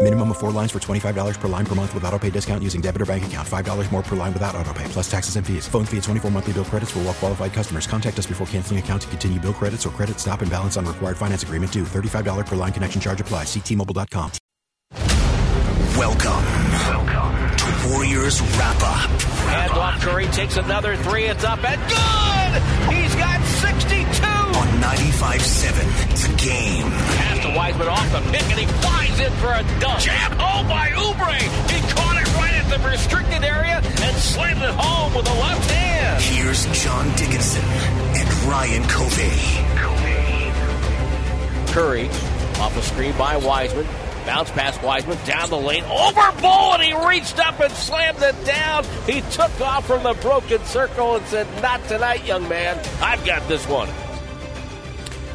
Minimum of four lines for $25 per line per month with auto pay discount using debit or bank account. $5 more per line without auto pay, plus taxes and fees. Phone fee at 24 monthly bill credits for all well qualified customers. Contact us before canceling account to continue bill credits or credit stop and balance on required finance agreement due. $35 per line connection charge apply. Ctmobile.com. Welcome, welcome to Warriors Wrap Up. And off Curry takes another three. It's up and good. He's got 62 on 95.7. The game. Wiseman off the pick and he flies in for a dunk. Jam home by Oubre. He caught it right at the restricted area and slammed it home with a left hand. Here's John Dickinson and Ryan Covey. Curry off a screen by Wiseman. Bounce pass Wiseman down the lane, over Bol, and he reached up and slammed it down. He took off from the broken circle and said, Not tonight, young man. I've got this one.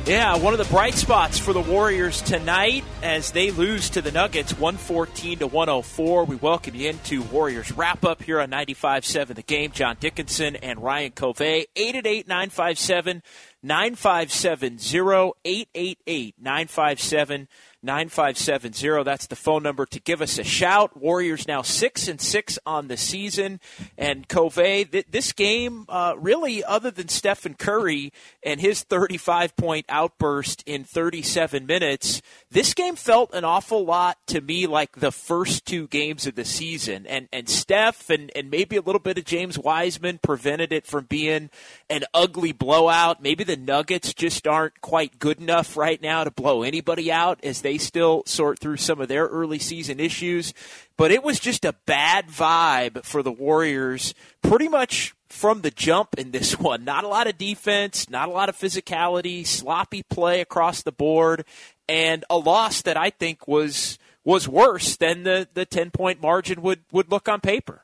Yeah, one of the bright spots for the Warriors tonight as they lose to the Nuggets 114 to 104. We welcome you into Warriors wrap up here on 95.7 The Game. John Dickinson and Ryan Covey. 888 957 9570 888 957 9570. That's the phone number to give us a shout. Warriors now 6 and 6 on the season. And Covey, th- this game, uh, really, other than Stephen Curry and his 35 point outburst in 37 minutes, this game felt an awful lot to me like the first two games of the season. And, and Steph and, and maybe a little bit of James Wiseman prevented it from being an ugly blowout. Maybe the Nuggets just aren't quite good enough right now to blow anybody out as they still sort through some of their early season issues. But it was just a bad vibe for the Warriors pretty much from the jump in this one. Not a lot of defense, not a lot of physicality, sloppy play across the board, and a loss that I think was was worse than the, the 10 point margin would, would look on paper.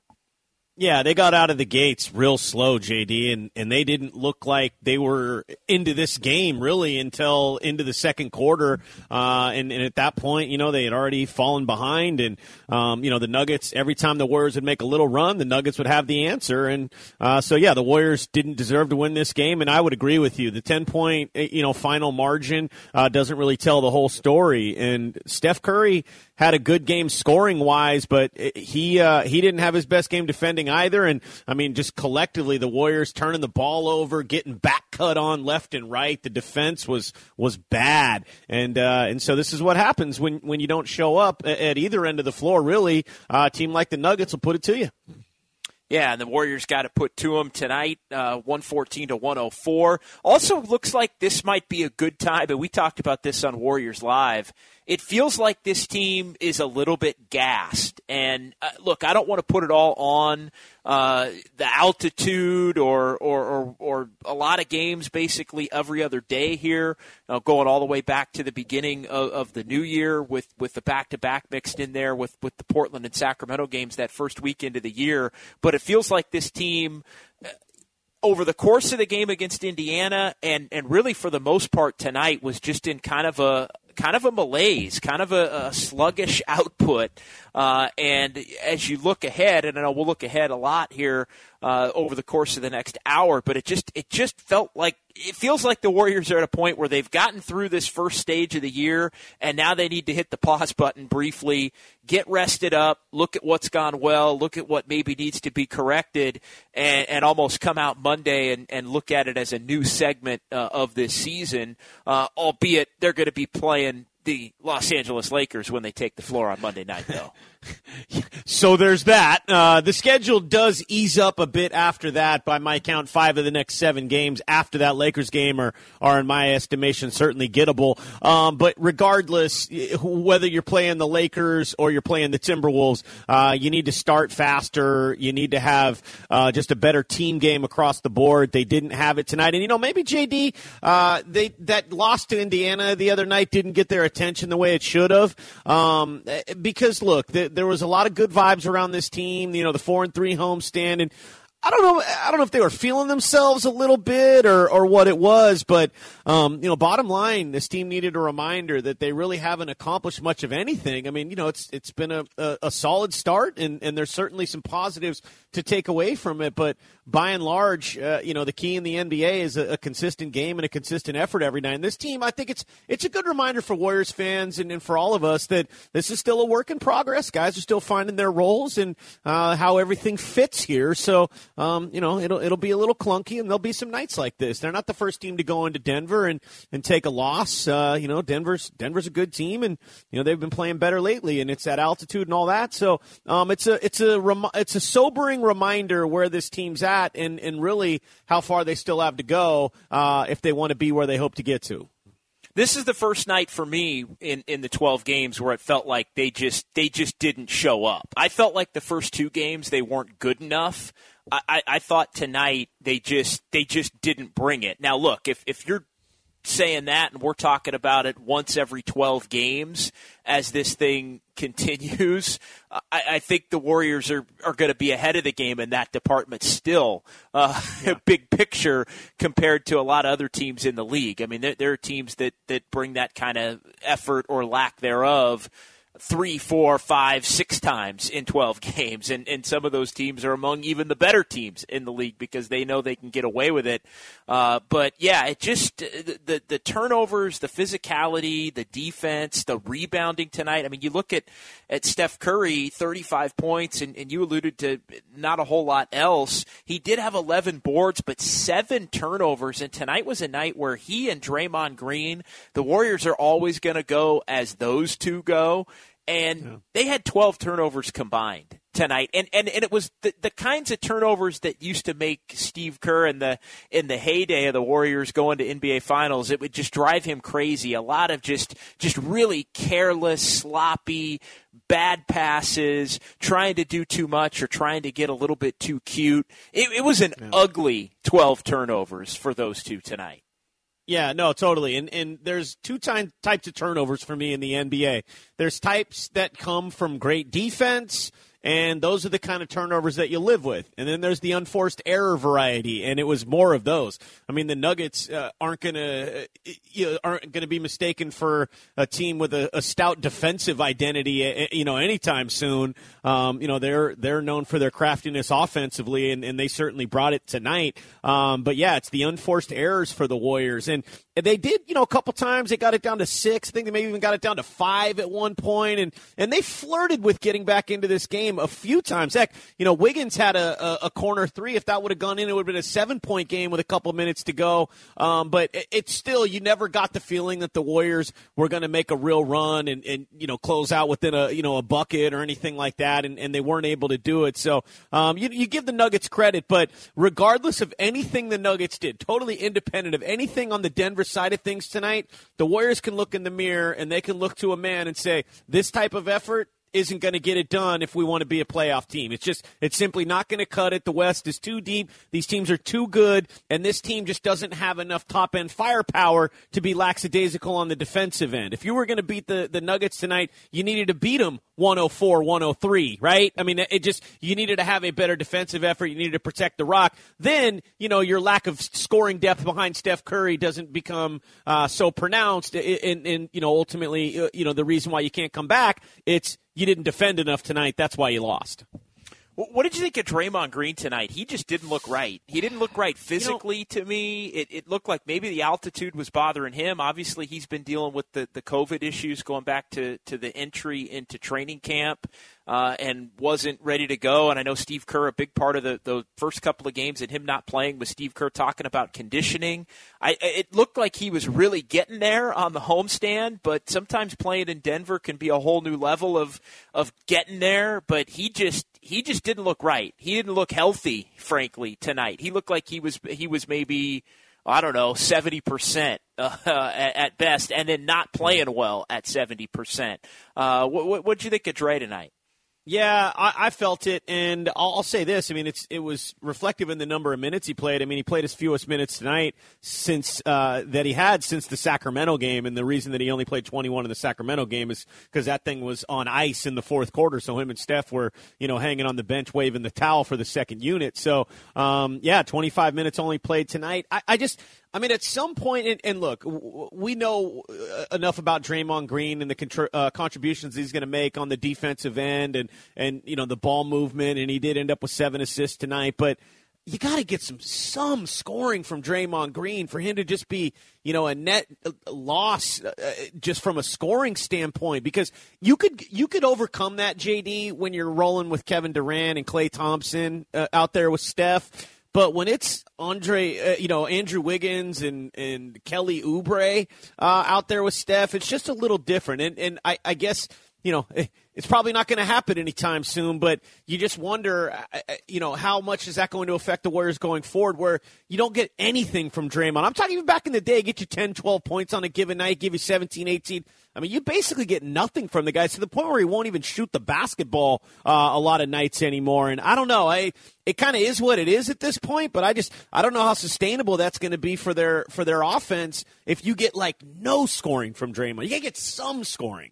Yeah, they got out of the gates real slow, JD, and, and they didn't look like they were into this game really until into the second quarter. Uh, and, and at that point, you know, they had already fallen behind. And, um, you know, the Nuggets, every time the Warriors would make a little run, the Nuggets would have the answer. And uh, so, yeah, the Warriors didn't deserve to win this game. And I would agree with you. The 10 point, eh, you know, final margin uh, doesn't really tell the whole story. And Steph Curry had a good game scoring wise, but he uh, he didn't have his best game defending either. And I mean, just collectively, the Warriors turning the ball over, getting back cut on left and right. The defense was was bad, and uh, and so this is what happens when when you don't show up at either end of the floor. Really, uh, a team like the Nuggets will put it to you. Yeah, and the Warriors got to put to them tonight, uh, 114 to 104. Also, looks like this might be a good time, but we talked about this on Warriors Live it feels like this team is a little bit gassed. And uh, look, I don't want to put it all on uh, the altitude or, or, or, or, a lot of games basically every other day here, uh, going all the way back to the beginning of, of the new year with, with the back to back mixed in there with, with the Portland and Sacramento games that first weekend of the year. But it feels like this team uh, over the course of the game against Indiana and, and really for the most part tonight was just in kind of a, kind of a malaise, kind of a, a sluggish output. Uh, and as you look ahead, and I know we'll look ahead a lot here uh, over the course of the next hour, but it just it just felt like it feels like the Warriors are at a point where they've gotten through this first stage of the year, and now they need to hit the pause button briefly, get rested up, look at what's gone well, look at what maybe needs to be corrected, and, and almost come out Monday and, and look at it as a new segment uh, of this season, uh, albeit they're going to be playing the Los Angeles Lakers when they take the floor on Monday night, though. so there's that. Uh, the schedule does ease up a bit after that. By my count, five of the next seven games after that Lakers game are, are in my estimation, certainly gettable. Um, but regardless, whether you're playing the Lakers or you're playing the Timberwolves, uh, you need to start faster. You need to have uh, just a better team game across the board. They didn't have it tonight, and you know maybe JD uh, they that loss to Indiana the other night didn't get their attention the way it should have. Um, because look, the, there was a lot of good vibes around this team. You know, the four and three homestand, and I don't know. I don't know if they were feeling themselves a little bit or, or what it was, but um, you know, bottom line, this team needed a reminder that they really haven't accomplished much of anything. I mean, you know, it's it's been a, a, a solid start, and, and there's certainly some positives to take away from it. But by and large, uh, you know, the key in the NBA is a, a, consistent game and a consistent effort every night. And this team, I think it's it's a good reminder for Warriors fans and, and for all of us that this is still a work in progress. Guys are still finding their roles and uh, how everything fits here. So, um, you know, it'll it'll be a little clunky, and there'll be some nights like this. They're not the first team to go into Denver and and take a loss. Uh, you know, Denver's Denver's a good team, and you know they've been playing better lately, and it's at altitude and all that. So, um, it's a it's a it's a sobering reminder where this team's at and, and really how far they still have to go uh, if they want to be where they hope to get to. This is the first night for me in, in the 12 games where it felt like they just they just didn't show up. I felt like the first two games they weren't good enough. I, I, I thought tonight they just they just didn't bring it. Now look, if if you're saying that, and we're talking about it once every 12 games as this thing continues. I, I think the Warriors are, are going to be ahead of the game in that department still. Uh, yeah. big picture compared to a lot of other teams in the league. I mean, there, there are teams that, that bring that kind of effort or lack thereof three, four, five, six times in 12 games. And, and some of those teams are among even the better teams in the league because they know they can get away with it. Uh, but yeah, it just, the, the, the turnovers, the physicality, the defense, the rebounding tonight. I mean, you look at, at Steph Curry, 35 points, and, and you alluded to not a whole lot else. He did have 11 boards, but seven turnovers. And tonight was a night where he and Draymond Green, the Warriors are always going to go as those two go and yeah. they had 12 turnovers combined tonight and and, and it was the, the kinds of turnovers that used to make Steve Kerr in the in the heyday of the Warriors going to NBA finals it would just drive him crazy a lot of just just really careless sloppy bad passes trying to do too much or trying to get a little bit too cute it, it was an yeah. ugly 12 turnovers for those two tonight yeah, no, totally. And and there's two time, types of turnovers for me in the NBA. There's types that come from great defense and those are the kind of turnovers that you live with. And then there's the unforced error variety, and it was more of those. I mean, the Nuggets uh, aren't gonna uh, you know, aren't gonna be mistaken for a team with a, a stout defensive identity, uh, you know, anytime soon. Um, you know, they're they're known for their craftiness offensively, and, and they certainly brought it tonight. Um, but yeah, it's the unforced errors for the Warriors, and they did, you know, a couple times they got it down to six. I think they maybe even got it down to five at one point, and and they flirted with getting back into this game a few times. Heck, you know, Wiggins had a, a, a corner three. If that would have gone in, it would have been a seven point game with a couple minutes to go. Um, but it, it's still, you never got the feeling that the Warriors were going to make a real run and, and you know close out within a you know a bucket or anything like that, and, and they weren't able to do it. So um, you you give the Nuggets credit, but regardless of anything the Nuggets did, totally independent of anything on the Denver side of things tonight, the Warriors can look in the mirror and they can look to a man and say, this type of effort isn't going to get it done if we want to be a playoff team. It's just, it's simply not going to cut it. The West is too deep. These teams are too good, and this team just doesn't have enough top end firepower to be lackadaisical on the defensive end. If you were going to beat the, the Nuggets tonight, you needed to beat them 104, 103, right? I mean, it just, you needed to have a better defensive effort. You needed to protect the rock. Then, you know, your lack of scoring depth behind Steph Curry doesn't become uh, so pronounced. And, and, you know, ultimately, uh, you know, the reason why you can't come back, it's, you didn't defend enough tonight. That's why you lost. What did you think of Draymond Green tonight? He just didn't look right. He didn't look right physically you know, to me. It, it, looked like maybe the altitude was bothering him. Obviously, he's been dealing with the, the COVID issues going back to, to the entry into training camp uh, and wasn't ready to go. And I know Steve Kerr, a big part of the, the first couple of games and him not playing was Steve Kerr talking about conditioning. I, it looked like he was really getting there on the homestand, but sometimes playing in Denver can be a whole new level of, of getting there. But he just, he just didn't look right. He didn't look healthy, frankly, tonight. He looked like he was, he was maybe, I don't know, 70% uh, at, at, best, and then not playing well at 70%. Uh, what did you think of Dre tonight? Yeah, I, I, felt it, and I'll, I'll, say this: I mean, it's it was reflective in the number of minutes he played. I mean, he played his fewest minutes tonight since uh, that he had since the Sacramento game, and the reason that he only played 21 in the Sacramento game is because that thing was on ice in the fourth quarter. So him and Steph were, you know, hanging on the bench, waving the towel for the second unit. So, um, yeah, 25 minutes only played tonight. I, I just I mean, at some point, and, and look, we know uh, enough about Draymond Green and the uh, contributions he's going to make on the defensive end, and and you know the ball movement, and he did end up with seven assists tonight. But you got to get some some scoring from Draymond Green for him to just be you know a net uh, loss uh, just from a scoring standpoint because you could you could overcome that JD when you're rolling with Kevin Durant and Klay Thompson uh, out there with Steph but when it's Andre, uh, you know, Andrew Wiggins and, and Kelly Oubre uh, out there with Steph, it's just a little different. And, and I, I guess, you know, eh, it's probably not going to happen anytime soon, but you just wonder, uh, uh, you know, how much is that going to affect the Warriors going forward where you don't get anything from Draymond? I'm talking even back in the day, get you 10, 12 points on a given night, give you 17, 18. I mean, you basically get nothing from the guy to the point where he won't even shoot the basketball uh, a lot of nights anymore. And I don't know, I it kind of is what it is at this point. But I just I don't know how sustainable that's going to be for their for their offense if you get like no scoring from Draymond. You got to get some scoring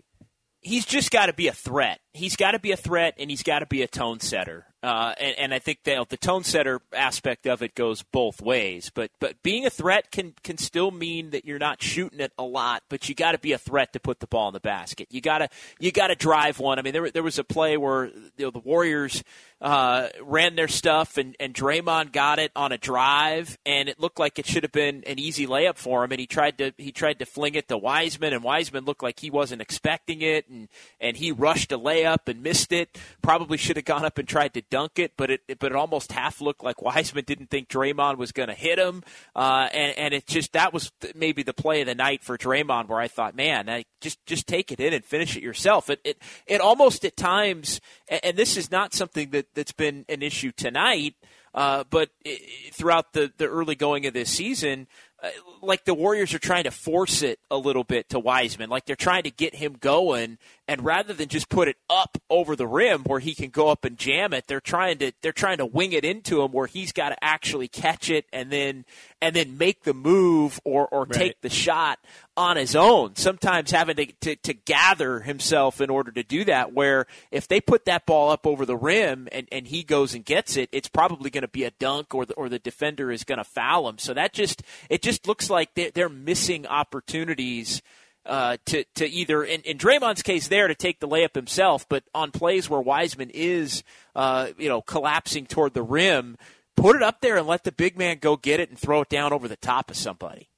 he's just got to be a threat. He's got to be a threat, and he's got to be a tone setter. Uh, and, and, I think that the tone setter aspect of it goes both ways. But but being a threat can can still mean that you're not shooting it a lot, but you got to be a threat to put the ball in the basket. You got to you got to drive one. I mean, there there was a play where you know, the Warriors uh, ran their stuff, and, and Draymond got it on a drive, and it looked like it should have been an easy layup for him. And he tried to he tried to fling it to Wiseman, and Wiseman looked like he wasn't expecting it, and and he rushed a layup and missed it. Probably should have gone up and tried to dunk it, but it but it almost half looked like Wiseman didn't think Draymond was going to hit him, uh, and and it just that was maybe the play of the night for Draymond, where I thought, man, I, just just take it in and finish it yourself. It it it almost at times, and this is not something that that, has been an issue tonight. Uh, but it, throughout the, the early going of this season, uh, like the Warriors are trying to force it a little bit to Wiseman, like they're trying to get him going, and rather than just put it up over the rim where he can go up and jam it, they're trying to they're trying to wing it into him where he's got to actually catch it and then and then make the move or or right. take the shot on his own. Sometimes having to, to, to gather himself in order to do that. Where if they put that ball up over the rim and, and he goes and gets it, it's probably going to be a dunk or the, or the defender is going to foul him. So that just it just looks like they're, they're missing opportunities uh, to to either in, in Draymond's case there to take the layup himself, but on plays where Wiseman is uh, you know collapsing toward the rim, put it up there and let the big man go get it and throw it down over the top of somebody.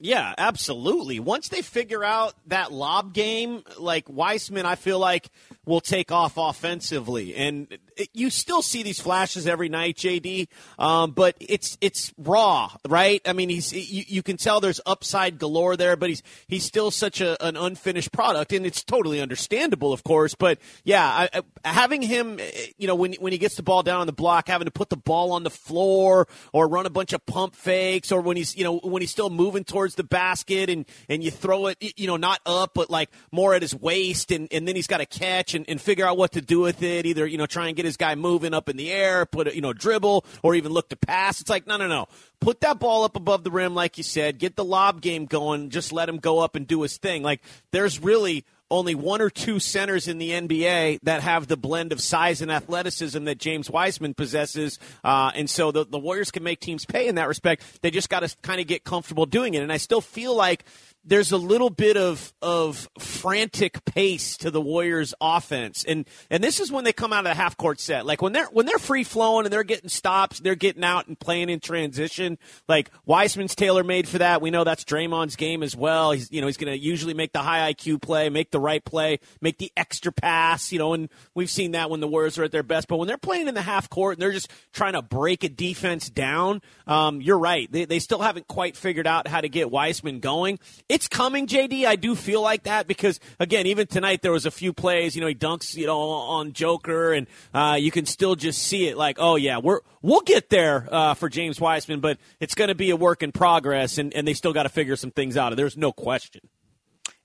Yeah, absolutely. Once they figure out that lob game, like Wiseman, I feel like will take off offensively, and it, you still see these flashes every night, JD. Um, but it's it's raw, right? I mean, he's you, you, can tell there's upside galore there, but he's he's still such a, an unfinished product, and it's totally understandable, of course. But yeah, I, I, having him, you know, when when he gets the ball down on the block, having to put the ball on the floor or run a bunch of pump fakes, or when he's you know when he's still moving towards towards the basket and, and you throw it, you know, not up, but like more at his waist. And, and then he's got to catch and, and figure out what to do with it. Either, you know, try and get his guy moving up in the air, put it, you know, dribble or even look to pass. It's like, no, no, no. Put that ball up above the rim, like you said. Get the lob game going. Just let him go up and do his thing. Like, there's really only one or two centers in the NBA that have the blend of size and athleticism that James Wiseman possesses. Uh, and so the, the Warriors can make teams pay in that respect. They just got to kind of get comfortable doing it. And I still feel like there's a little bit of of frantic pace to the Warriors offense. And and this is when they come out of the half court set. Like when they're when they're free flowing and they're getting stops, they're getting out and playing in transition. Like Wiseman's tailor made for that. We know that's Draymond's game as well. He's you know, he's gonna usually make the high IQ play, make the right play, make the extra pass, you know, and we've seen that when the Warriors are at their best. But when they're playing in the half court and they're just trying to break a defense down, um, you're right. They they still haven't quite figured out how to get Wiseman going. It's coming, JD. I do feel like that because again, even tonight there was a few plays. You know, he dunks, you know, on Joker, and uh, you can still just see it. Like, oh yeah, we're we'll get there uh, for James Wiseman, but it's going to be a work in progress, and, and they still got to figure some things out. There's no question.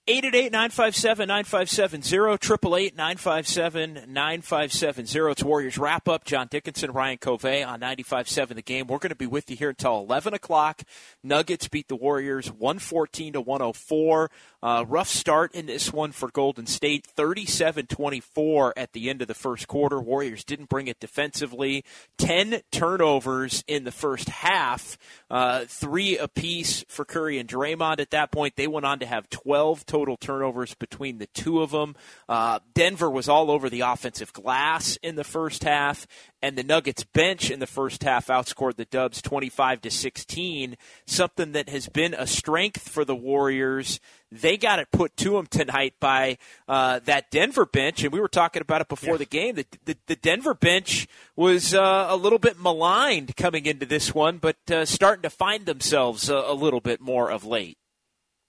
888 957 9570, 888 957 9570. It's Warriors wrap up. John Dickinson, Ryan Covey on 95.7 the game. We're going to be with you here until 11 o'clock. Nuggets beat the Warriors 114 to 104. Uh, rough start in this one for Golden State, 37 24 at the end of the first quarter. Warriors didn't bring it defensively. 10 turnovers in the first half, uh, three apiece for Curry and Draymond at that point. They went on to have 12 total turnovers between the two of them. Uh, Denver was all over the offensive glass in the first half, and the Nuggets bench in the first half outscored the Dubs 25 to 16, something that has been a strength for the Warriors. They got it put to them tonight by uh, that Denver bench, and we were talking about it before yeah. the game. The, the, the, Denver bench was uh, a little bit maligned coming into this one, but uh, starting to find themselves a, a little bit more of late.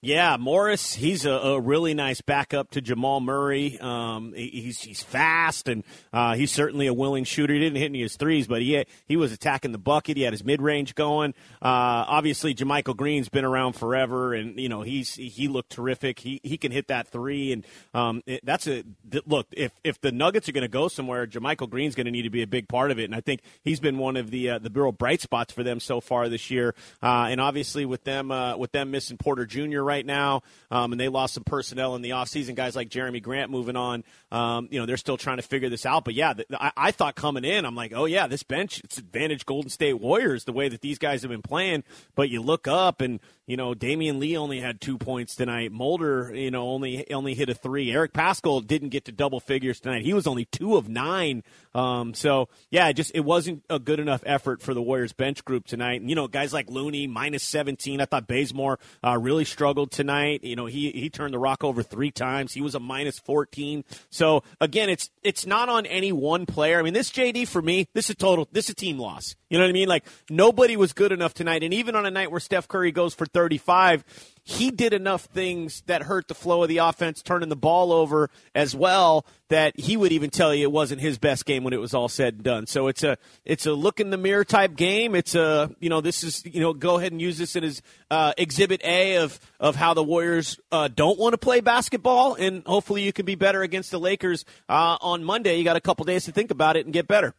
Yeah, Morris, he's a, a, really nice backup to Jamal Murray. Um, he's he's fast and uh, he's certainly a willing shooter. He didn't hit any of his threes, but he he was attacking the bucket. He had his mid range going. Uh, obviously, JaMychal Green's been around forever, and you know he's he looked terrific. He he can hit that three, and um, it, that's a look. If if the Nuggets are going to go somewhere, JaMychal Green's going to need to be a big part of it, and I think he's been one of the uh, the real bright spots for them so far this year. Uh, and obviously with them uh, with them missing Porter Jr. right right now, um, and they lost some personnel in the offseason. Guys like Jerami Grant moving on. Um, you know, they're still trying to figure this out. But yeah, the, I, I, thought coming in, I'm like, oh yeah, this bench, it's advantage Golden State Warriors the way that these guys have been playing. But you look up and you know, Damion Lee only had two points tonight. Mulder, you know, only only hit a three. Eric Paschall didn't get to double figures tonight. He was only two of nine. Um, so yeah, just it wasn't a good enough effort for the Warriors bench group tonight. And you know, guys like Looney minus seventeen. I thought Bazemore uh, really struggled tonight. You know, he he turned the rock over three times. He was a minus fourteen. So again, it's it's not on any one player. I mean, this JD for me, this is total. This is a team loss. You know what I mean? Like nobody was good enough tonight. And even on a night where Steph Curry goes for 35, he did enough things that hurt the flow of the offense, turning the ball over as well, that he would even tell you it wasn't his best game when it was all said and done. So it's a it's a look in the mirror type game. It's a you know this is you know go ahead and use this in his uh, exhibit A of of how the Warriors uh, don't want to play basketball, and hopefully you can be better against the Lakers uh, on Monday. You got a couple days to think about it and get better.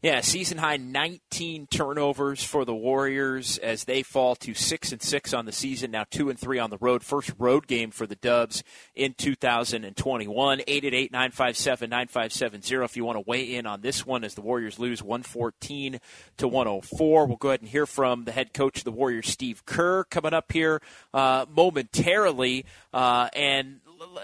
Yeah, season high 19 turnovers for the Warriors as they fall to 6 and 6 on the season, now 2 and 3 on the road. First road game for the Dubs in 2021. 888-957-9570 if you want to weigh in on this one as the Warriors lose 114 to 104. We'll go ahead and hear from the head coach of the Warriors, Steve Kerr, coming up here uh, momentarily. Uh, and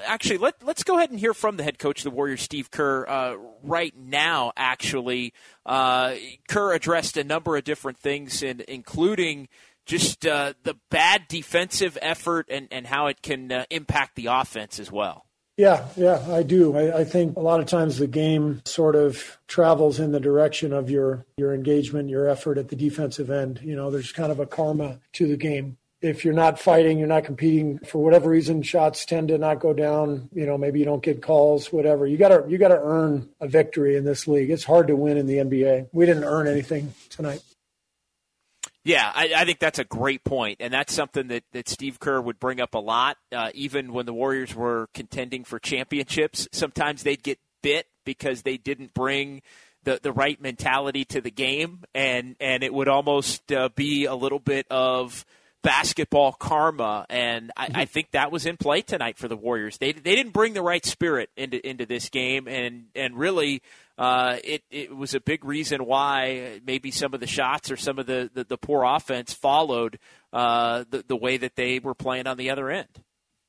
actually, let, let's go ahead and hear from the head coach of the Warriors, Steve Kerr, uh, right now, actually. Uh, Kerr addressed a number of different things, in, including just uh, the bad defensive effort and, and how it can uh, impact the offense as well. Yeah, yeah, I do. I, I, think a lot of times the game sort of travels in the direction of your your engagement, your effort at the defensive end. You know, there's kind of a karma to the game if you're not fighting, you're not competing for whatever reason, shots tend to not go down. You know, maybe you don't get calls, whatever. You gotta you gotta earn a victory in this league. It's hard to win in the NBA. We didn't earn anything tonight. Yeah, I, I think that's a great point, and that's something that, that Steve Kerr would bring up a lot. Uh, even when the Warriors were contending for championships, sometimes they'd get bit because they didn't bring the the right mentality to the game, and and it would almost uh, be a little bit of basketball karma, and I, I, think that was in play tonight for the Warriors. They they didn't bring the right spirit into into this game, and and really. Uh, it it was a big reason why maybe some of the shots or some of the, the, the poor offense followed uh, the the way that they were playing on the other end.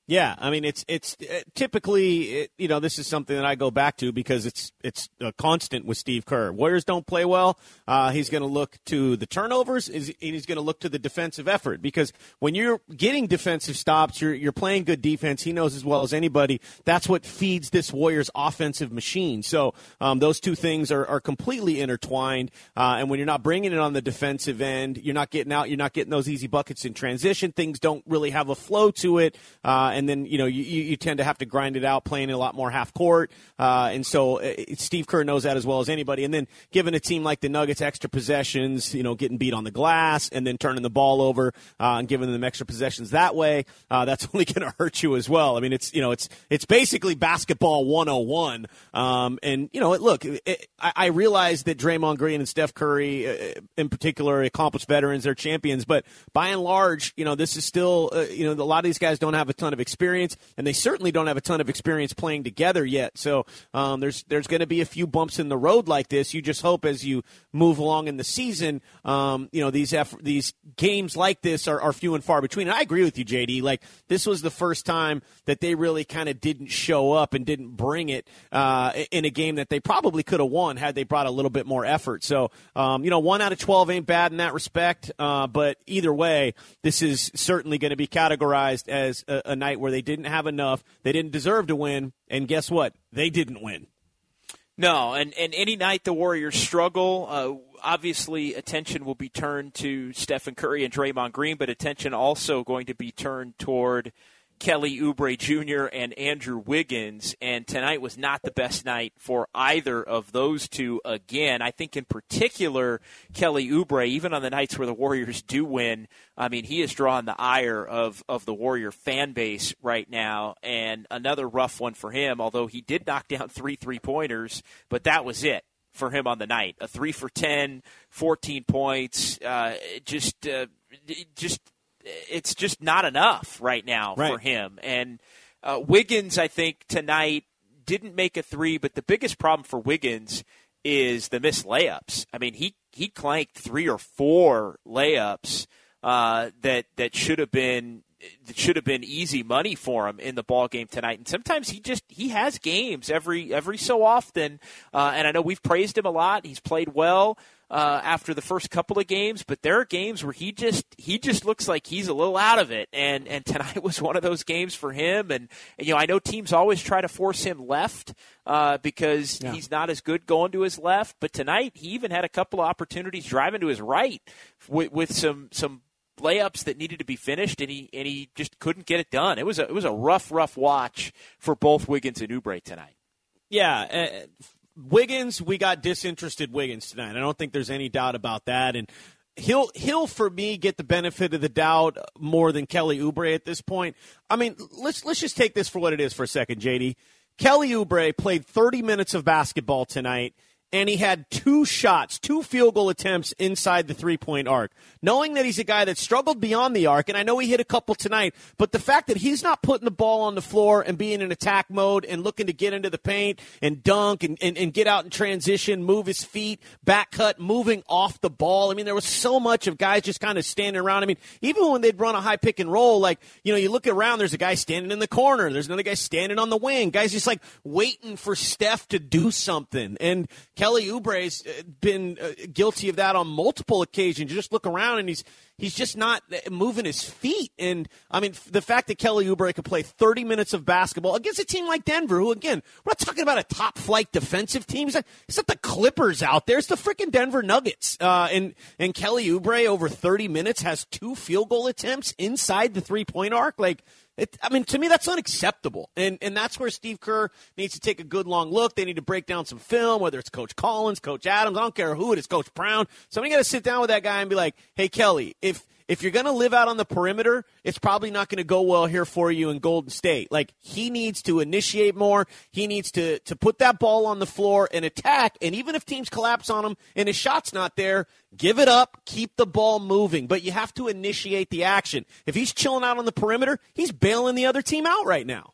Yeah, I mean it's it's uh, typically it, you know this is something that I go back to because it's it's a constant with Steve Kerr. Warriors don't play well. Uh, he's going to look to the turnovers. Is he's going to look to the defensive effort because when you're getting defensive stops, you're you're playing good defense. He knows as well as anybody that's what feeds this Warriors offensive machine. So um, those two things are, are completely intertwined. Uh, and when you're not bringing it on the defensive end, you're not getting out. You're not getting those easy buckets in transition. Things don't really have a flow to it. Uh, and then you know you, you tend to have to grind it out, playing a lot more half court, uh, and so uh, Steve Kerr knows that as well as anybody. And then giving a team like the Nuggets extra possessions, you know, getting beat on the glass, and then turning the ball over uh, and giving them extra possessions that way, uh, that's only going to hurt you as well. I mean, it's you know it's it's basically basketball 101. Um, and you know, look, it, I, I realize that Draymond Green and Steph Curry, uh, in particular, accomplished veterans, they're champions, but by and large, you know, this is still uh, you know a lot of these guys don't have a ton of experience, and they certainly don't have a ton of experience playing together yet. So um, there's there's going to be a few bumps in the road like this. You just hope as you move along in the season, um, you know these eff- these games like this are, are few and far between. And I agree with you, JD. Like this was the first time that they really kind of didn't show up and didn't bring it uh, in a game that they probably could have won had they brought a little bit more effort. So um, you know, one out of twelve ain't bad in that respect. Uh, but either way, this is certainly going to be categorized as a, a night where they didn't have enough, they didn't deserve to win, and guess what? They didn't win. No, and, and any night the Warriors struggle, uh, obviously attention will be turned to Stephen Curry and Draymond Green, but attention also going to be turned toward Kelly Oubre Jr. and Andrew Wiggins, and tonight was not the best night for either of those two. Again, I think in particular Kelly Oubre, even on the nights where the Warriors do win, I mean he is drawing the ire of of the Warrior fan base right now, and another rough one for him. Although he did knock down three three pointers, but that was it for him on the night. A three for 10, 14 points, uh, just uh, just it's just not enough right now right. for him. And uh, Wiggins, I think tonight didn't make a three, but the biggest problem for Wiggins is the missed layups. I mean, he he clanked three or four layups uh, that that should have been that should have been easy money for him in the ball game tonight. And sometimes he just he has games every every so often. Uh, and I know we've praised him a lot. He's played well uh, after the first couple of games, but there are games where he just he just looks like he's a little out of it, and and tonight was one of those games for him. And, and you know, I know teams always try to force him left uh, because yeah. he's not as good going to his left, but tonight he even had a couple of opportunities driving to his right with, with some some layups that needed to be finished, and he and he just couldn't get it done. It was a it was a rough rough watch for both Wiggins and Oubre tonight. Yeah, Wiggins, we got disinterested Wiggins tonight. I don't think there's any doubt about that. And he'll he'll for me get the benefit of the doubt more than Kelly Oubre at this point. I mean, let's let's just take this for what it is for a second, JD. Kelly Oubre played 30 minutes of basketball tonight and he had two shots, two field goal attempts inside the three point arc. Knowing that he's a guy that struggled beyond the arc, and I know he hit a couple tonight, but the fact that he's not putting the ball on the floor and being in attack mode and looking to get into the paint and dunk and, and, and get out in transition, move his feet, back cut, moving off the ball. I mean, there was so much of guys just kind of standing around. I mean, even when they'd run a high pick and roll, like, you know, you look around, there's a guy standing in the corner, there's another guy standing on the wing, guys just like waiting for Steph to do something. And Kelly Oubre's uh, been uh, guilty of that on multiple occasions. You just look around and he's he's just not uh, moving his feet. And I mean, the fact that Kelly Oubre could play 30 minutes of basketball against a team like Denver, who again, we're not talking about a top flight defensive team. It's, like, it's not the Clippers out there; it's the freaking Denver Nuggets. Uh, and and Kelly Oubre over 30 minutes has two field goal attempts inside the three point arc. Like it, I mean, to me, that's unacceptable. And, and that's where Steve Kerr needs to take a good long look. They need to break down some film, whether it's Coach Collins, Coach Adams, I don't care who it is, Coach Brown. Somebody got to sit down with that guy and be like, hey, Kelly, if if you're going to live out on the perimeter, it's probably not going to go well here for you in Golden State. Like he needs to initiate more. He needs to to put that ball on the floor and attack. And even if teams collapse on him and his shot's not there, give it up, keep the ball moving. But you have to initiate the action. If he's chilling out on the perimeter, he's bailing the other team out right now.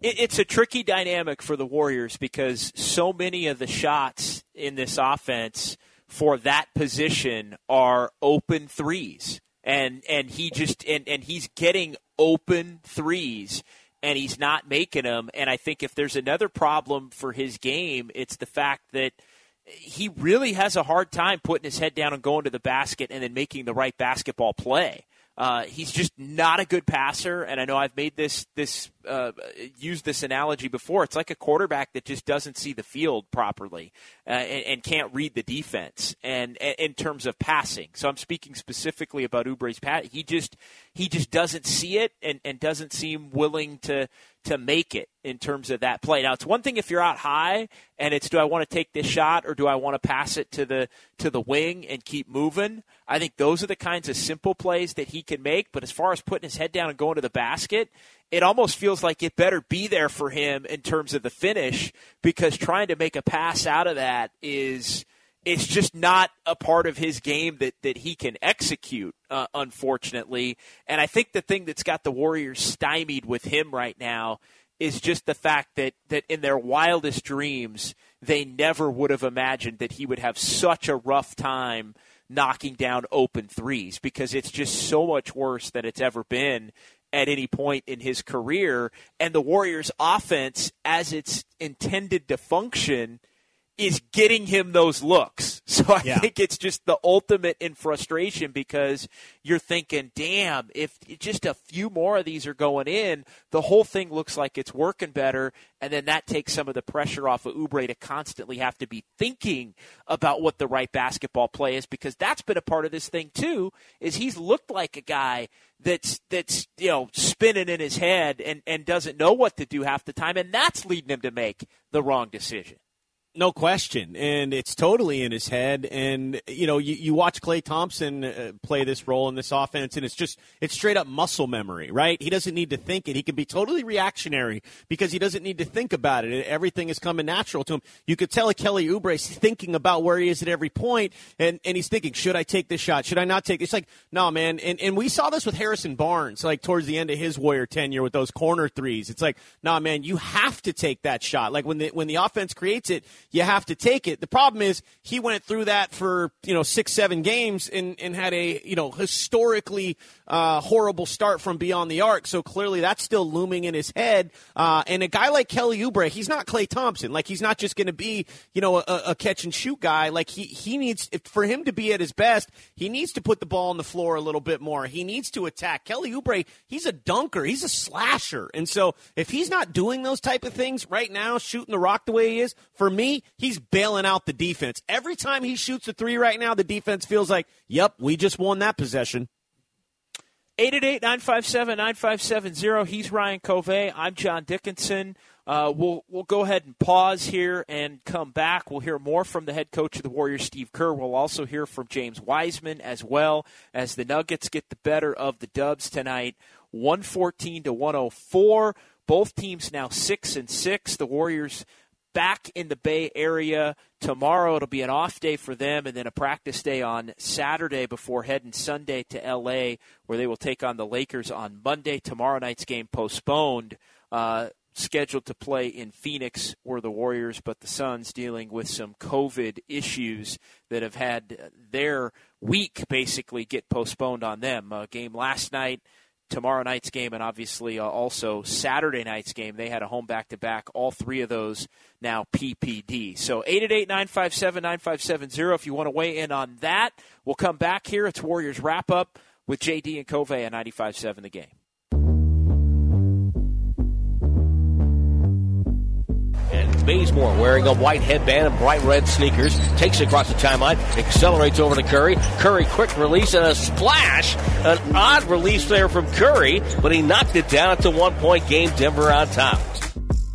It's a tricky dynamic for the Warriors because so many of the shots in this offense for that position are open threes and and he just and and he's getting open threes and he's not making them. And I think if there's another problem for his game, it's the fact that he really has a hard time putting his head down and going to the basket and then making the right basketball play. Uh, he's just not a good passer, and I know I've made this this uh, used this analogy before. It's like a quarterback that just doesn't see the field properly uh, and, and, can't read the defense, and, and, in terms of passing. So I'm speaking specifically about Oubre's pat. He just he just doesn't see it and, and doesn't seem willing to to make it in terms of that play. Now it's one thing if you're out high and it's do I want to take this shot or do I want to pass it to the to the wing and keep moving? I think those are the kinds of simple plays that he can make, but as far as putting his head down and going to the basket, it almost feels like it better be there for him in terms of the finish because trying to make a pass out of that is it's just not a part of his game that, that he can execute, uh, unfortunately. And I think the thing that's got the Warriors stymied with him right now is just the fact that, that in their wildest dreams, they never would have imagined that he would have such a rough time knocking down open threes because it's just so much worse than it's ever been at any point in his career. And the Warriors' offense, as it's intended to function, is getting him those looks. So I yeah. think it's just the ultimate in frustration because you're thinking, damn, if just a few more of these are going in, the whole thing looks like it's working better. And then that takes some of the pressure off of Oubre to constantly have to be thinking about what the right basketball play is because that's been a part of this thing too, is he's looked like a guy that's that's you know spinning in his head and, and doesn't know what to do half the time and that's leading him to make the wrong decision. No question. And it's totally in his head. And, you know, you, you watch Klay Thompson uh, play this role in this offense, and it's just, it's straight up muscle memory, right? He doesn't need to think it. He can be totally reactionary because he doesn't need to think about it. Everything is coming natural to him. You could tell a Kelly Oubre's thinking about where he is at every point, and, and he's thinking, should I take this shot? Should I not take it? It's like, no, man. And, and we saw this with Harrison Barnes, like towards the end of his Warrior tenure with those corner threes. It's like, no, nah, man, you have to take that shot. Like when the, when the offense creates it, you have to take it. The problem is he went through that for you know six, seven games and, and had a you know historically uh, horrible start from beyond the arc. So clearly that's still looming in his head. Uh, and a guy like Kelly Oubre, he's not Klay Thompson. Like he's not just going to be you know a, a, catch and shoot guy. Like he he needs for him to be at his best, he needs to put the ball on the floor a little bit more. He needs to attack. Kelly Oubre, he's a dunker. He's a slasher. And so if he's not doing those type of things right now, shooting the rock the way he is, for me, he's bailing out the defense. Every time he shoots a three right now, the defense feels like, yep, we just won that possession. 888-957-9570. He's Ryan Covey. I'm John Dickinson. Uh, we'll we'll go ahead and pause here and come back. We'll hear more from the head coach of the Warriors, Steve Kerr. We'll also hear from James Wiseman as well as the Nuggets get the better of the Dubs tonight, 114 to 104. Both teams now six and six. The Warriors back in the Bay Area tomorrow. It'll be an off day for them, and then a practice day on Saturday before heading Sunday to LA, where they will take on the Lakers on Monday. Tomorrow night's game postponed. Uh, scheduled to play in Phoenix were the Warriors, but the Suns dealing with some COVID issues that have had their week basically get postponed on them. A game last night tomorrow night's game and obviously uh, also Saturday night's game. They had a home back to back. All three of those now PPD. So 888 957 9570 if you want to weigh in on that. We'll come back here. It's Warriors wrap up with JD and Covey at 95.7 the game. Bazemore wearing a white headband and bright red sneakers. Takes it across the timeline. Accelerates over to Curry. Curry quick release and a splash. An odd release there from Curry, but he knocked it down. It's a one point game. Denver on top.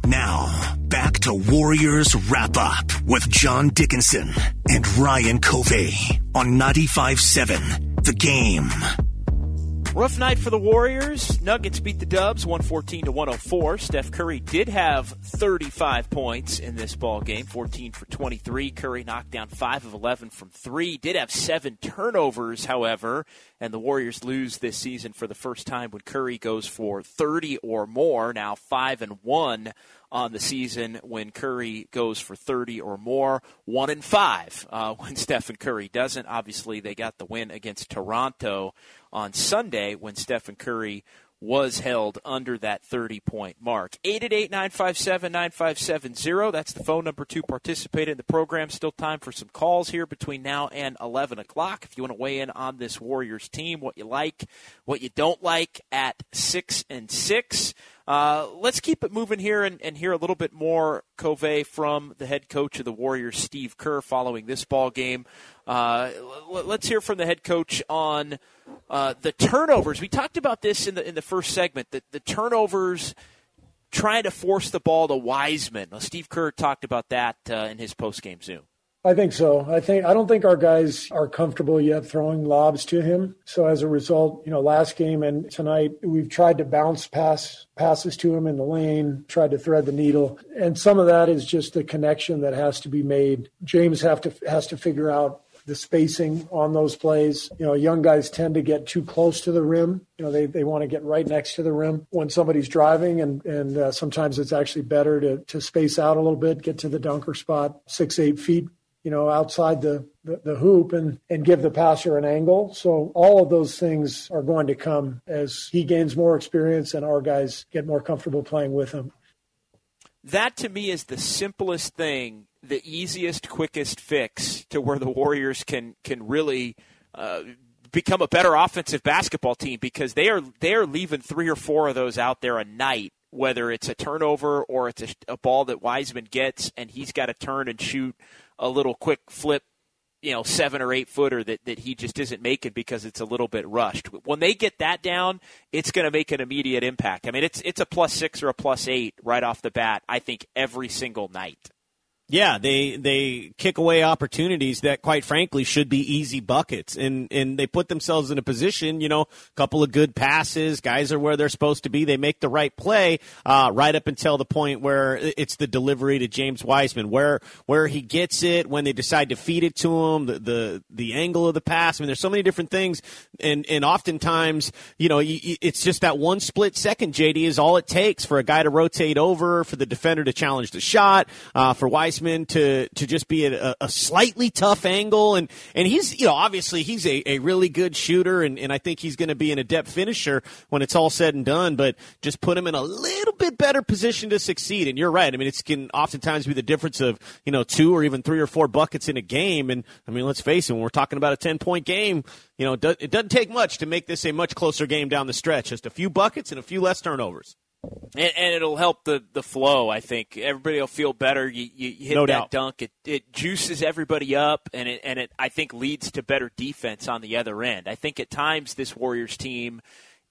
Now, back to Warriors wrap up with John Dickinson and Ryan Covey on 95 7, The Game. Rough night for the Warriors. Nuggets beat the Dubs 114 to 104. Steph Curry did have 35 points in this ball game, 14 for 23. Curry knocked down 5 of 11 from 3. Did have 7 turnovers, however, and the Warriors lose this season for the first time when Curry goes for 30 or more, now 5 and 1 on the season when Curry goes for 30 or more. One in five uh, when Stephen Curry doesn't. Obviously, they got the win against Toronto on Sunday when Stephen Curry was held under that 30 point mark. 888 957 9570. That's the phone number to participate in the program. Still time for some calls here between now and 11 o'clock. If you want to weigh in on this Warriors team, what you like, what you don't like at 6 and 6. Uh, let's keep it moving here and, and, hear a little bit more, Covey, from the head coach of the Warriors, Steve Kerr, following this ball game. Uh, let's hear from the head coach on uh, the turnovers. We talked about this in the in the first segment. The, the turnovers trying to force the ball to Wiseman. Now, Steve Kerr talked about that uh, in his post game Zoom. I think so. I think I don't think our guys are comfortable yet throwing lobs to him. So as a result, you know, last game and tonight we've tried to bounce pass passes to him in the lane, tried to thread the needle, and some of that is just the connection that has to be made. James have to has to figure out the spacing on those plays. You know, young guys tend to get too close to the rim. You know, they, they want to get right next to the rim when somebody's driving, and and uh, sometimes it's actually better to to space out a little bit, get to the dunker spot six eight feet. You know, outside the, the, the hoop and, and give the passer an angle. So all of those things are going to come as he gains more experience and our guys get more comfortable playing with him. That to me is the simplest thing the easiest, quickest fix to where the Warriors can can really uh, become a better offensive basketball team because they are they are leaving three or four of those out there a night, whether it's a turnover or it's a, a ball that Wiseman gets and he's got to turn and shoot a little quick flip you know, seven or eight footer that, that he just isn't making because it's a little bit rushed. When they get that down, it's going to make an immediate impact. I mean, it's it's a plus six or a plus eight right off the bat. I think every single night. Yeah, they they kick away opportunities that, quite frankly, should be easy buckets, and and they put themselves in a position. You know, a couple of good passes, guys are where they're supposed to be. They make the right play uh, right up until the point where it's the delivery to James Wiseman, where where he gets it when they decide to feed it to him, the the, the angle of the pass. I mean, there's so many different things, and and oftentimes, you know, it's just that one split second. JD is all it takes for a guy to rotate over, for the defender to challenge the shot, uh, for Wiseman to to just be a, a, slightly tough angle, and and he's you know obviously he's a, a really good shooter, and, and I think he's going to be an adept finisher when it's all said and done. But just put him in a little bit better position to succeed. And you're right. I mean, it can oftentimes be the difference of you know two or even three or four buckets in a game. And I mean, let's face it, when we're talking about a ten point game, you know, it doesn't take much to make this a much closer game down the stretch. Just a few buckets and a few less turnovers. And, and, it'll help the, the flow. I think everybody will feel better. You, you hit no that doubt. dunk. It, it juices everybody up, and it and it I think leads to better defense on the other end. I think at times this Warriors team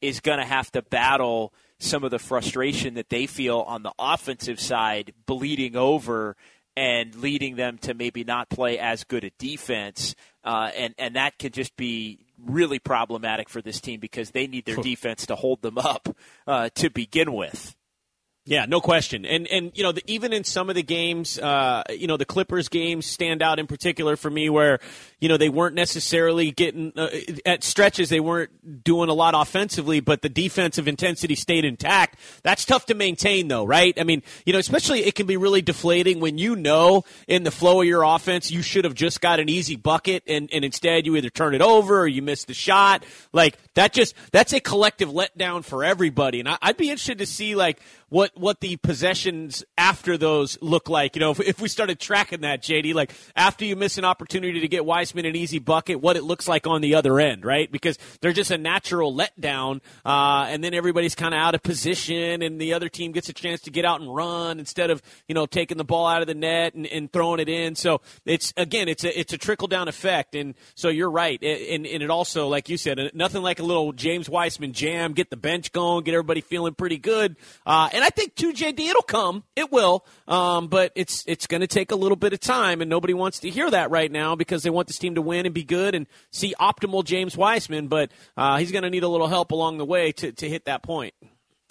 is going to have to battle some of the frustration that they feel on the offensive side bleeding over and leading them to maybe not play as good a defense. Uh, and and that could just be really problematic for this team because they need their defense to hold them up uh, to begin with. Yeah, no question. And and you know, the, even in some of the games, uh, you know, the Clippers games stand out in particular for me, where you know they weren't necessarily getting uh, at stretches, they weren't doing a lot offensively, but the defensive intensity stayed intact. That's tough to maintain, though, right? I mean, you know, especially it can be really deflating when you know in the flow of your offense you should have just got an easy bucket, and and instead you either turn it over or you miss the shot. Like that, just that's a collective letdown for everybody. And I, I'd be interested to see like what what the possessions after those look like. You know, if, if, we started tracking that, JD, like after you miss an opportunity to get Wiseman an easy bucket, what it looks like on the other end, right? Because they're just a natural letdown, uh, and then everybody's kind of out of position, and the other team gets a chance to get out and run instead of you know taking the ball out of the net and, and throwing it in. So it's again, it's a it's a trickle down effect, and so you're right, and, and it also, like you said, nothing like a little James Wiseman jam, get the bench going, get everybody feeling pretty good. Uh, and I think 2JD, it'll come. It will. Um, but it's it's going to take a little bit of time, and nobody wants to hear that right now because they want this team to win and be good and see optimal James Wiseman. But uh, he's going to need a little help along the way to, to hit that point.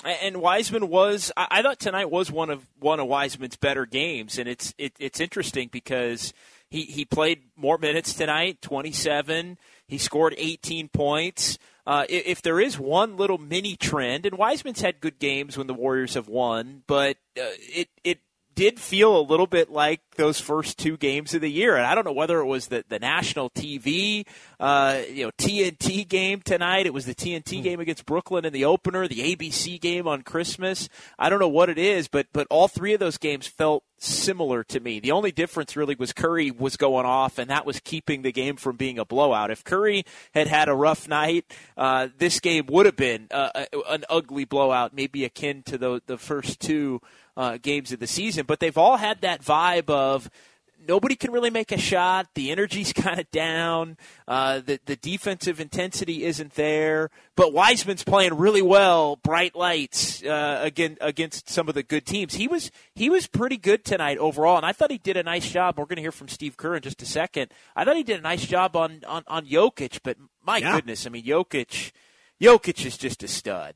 And Wiseman was, I thought tonight was one of one of Wiseman's better games, and it's it, it's interesting because he he played more minutes tonight, twenty seven. He scored eighteen points. Uh, if there is one little mini trend, and Wiseman's had good games when the Warriors have won, but uh, it it did feel a little bit like those first two games of the year. And I don't know whether it was the, the national TV, uh, you know, TNT game tonight. It was the TNT hmm. game against Brooklyn in the opener, the ABC game on Christmas. I don't know what it is, but, but all three of those games felt similar to me. The only difference really was Curry was going off, and that was keeping the game from being a blowout. If Curry had had a rough night, uh, this game would have been uh, an ugly blowout, maybe akin to the, the first two uh, games of the season. But they've all had that vibe of nobody can really make a shot. The energy's kind of down. Uh, the the defensive intensity isn't there. But Wiseman's playing really well. Bright lights uh, again against some of the good teams. He was he was pretty good tonight overall, and I thought he did a nice job. We're going to hear from Steve Kerr in just a second. I thought he did a nice job on on, on Jokic, but my yeah. goodness, I mean Jokic. Jokic is just a stud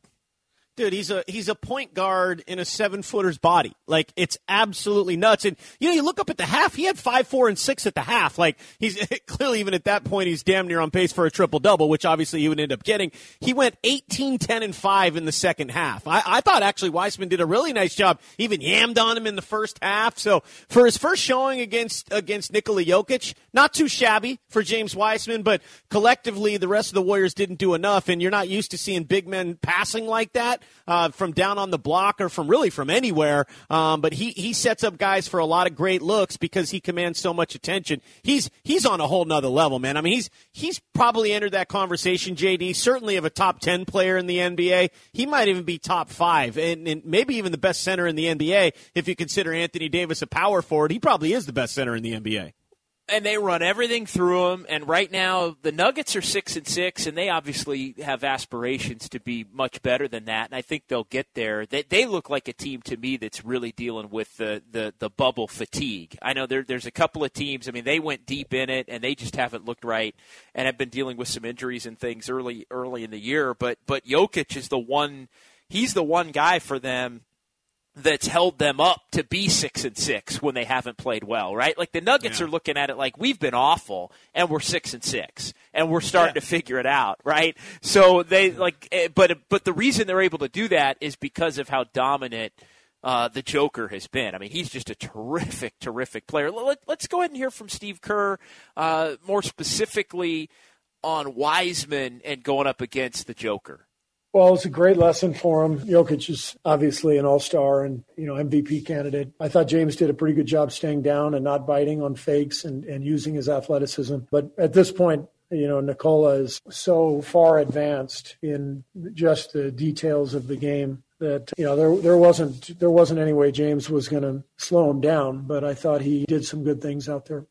dude, he's a he's a point guard in a seven footer's body. Like it's absolutely nuts. And you know, you look up at the half, he had five, four, and six at the half. Like he's clearly even at that point, he's damn near on pace for a triple double, which obviously he would end up getting. He went 18, 10, and five in the second half. I, I thought actually Wiseman did a really nice job. Even yammed on him in the first half. So for his first showing against against Nikola Jokic, not too shabby for James Wiseman, but collectively the rest of the Warriors didn't do enough. And you're not used to seeing big men passing like that uh, from down on the block or from really from anywhere. Um, but he, he sets up guys for a lot of great looks because he commands so much attention. He's he's on a whole nother level, man. I mean, he's he's probably entered that conversation, JD, certainly of a top 10 player in the NBA. He might even be top five and, and maybe even the best center in the NBA if you consider Anthony Davis a power forward. He probably is the best center in the NBA and they run everything through them. And right now, the Nuggets are six and six, and they obviously have aspirations to be much better than that. And I think they'll get there. They, they look like a team to me that's really dealing with the, the, the bubble fatigue. I know there, there's a couple of teams. I mean, they went deep in it, and they just haven't looked right, and have been dealing with some injuries and things early early in the year. But but Jokic is the one. He's the one guy for them that's held them up to be six and six when they haven't played well, right? Like the Nuggets yeah. are looking at it like we've been awful and we're six and six and we're starting yeah. to figure it out, right? So they like, eh, but but the reason they're able to do that is because of how dominant. Uh, the Joker has been. I mean, he's just a terrific, terrific player. Let, us go ahead and hear from Steve Kerr, uh, more specifically on Wiseman and going up against the Joker. Well, it's a great lesson for him. Jokic is obviously an all-star and you know MVP candidate. I thought James did a pretty good job staying down and not biting on fakes and, and using his athleticism. But at this point, you know, Nikola is so far advanced in just the details of the game that you know there there wasn't there wasn't any way James was going to slow him down. But I thought he did some good things out there.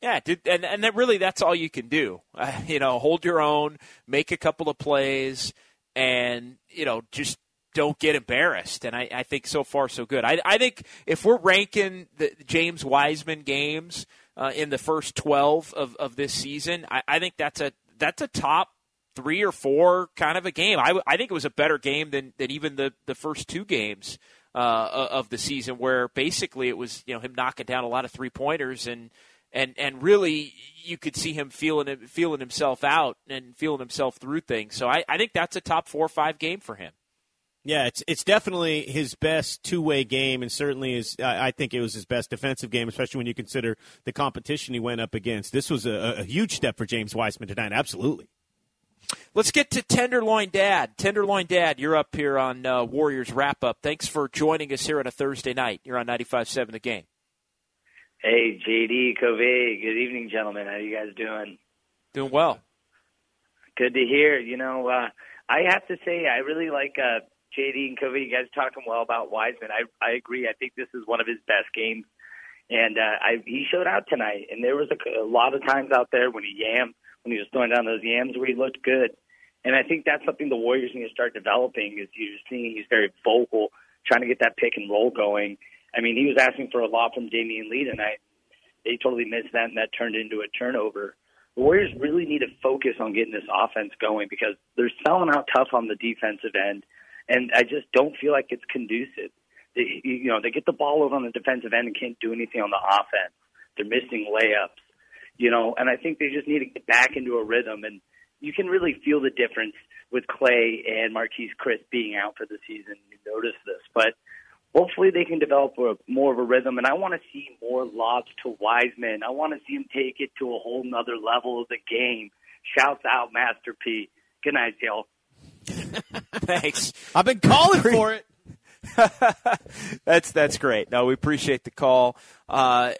Yeah, and and that really that's all you can do. Uh, you know, hold your own, make a couple of plays and you know just don't get embarrassed. And I, I think so far so good. I, I think if we're ranking the James Wiseman games uh, in the first twelve of, of this season, I, I think that's a that's a top three or four kind of a game. I, I think it was a better game than, than even the, the first two games uh, of the season, where basically it was you know him knocking down a lot of three pointers and and and really you could see him feeling feeling himself out and feeling himself through things. So I, I think that's a top four or five game for him. Yeah, it's it's definitely his best two way game, and certainly is. I think it was his best defensive game, especially when you consider the competition he went up against. This was a, a huge step for James Wiseman tonight. Absolutely. Let's get to Tenderloin Dad. Tenderloin Dad, you're up here on uh, Warriors Wrap Up. Thanks for joining us here on a Thursday night. You're on 95.7 The Game. Hey, JD, Covey. Good evening, gentlemen. How you guys doing? Doing well. Good to hear. You know, uh, I have to say, I really like uh, JD and Covey. You guys talking well about Wiseman. I I agree. I think this is one of his best games, and uh, I he showed out tonight. And there was a, a lot of times out there when he yammed, when he was throwing down those yams, where he looked good. And I think that's something the Warriors need to start developing. Is you're seeing he's very vocal, trying to get that pick and roll going I mean, he was asking for a lot from Damion Lee tonight. They totally missed that, and that turned into a turnover. The Warriors really need to focus on getting this offense going because they're selling out tough on the defensive end, and I just don't feel like it's conducive. They, you know, they get the ball over on the defensive end and can't do anything on the offense. They're missing layups, you know, and I think they just need to get back into a rhythm. And you can really feel the difference with Klay and Marquese Chriss being out for the season. You notice this, but hopefully they can develop a, more of a rhythm. And I want to see more lobs to Wiseman. I want to see him take it to a whole nother level of the game. Shouts out, Master P. Good night, y'all. Thanks. I've been calling for it. that's that's great. No, we appreciate the call. Uh,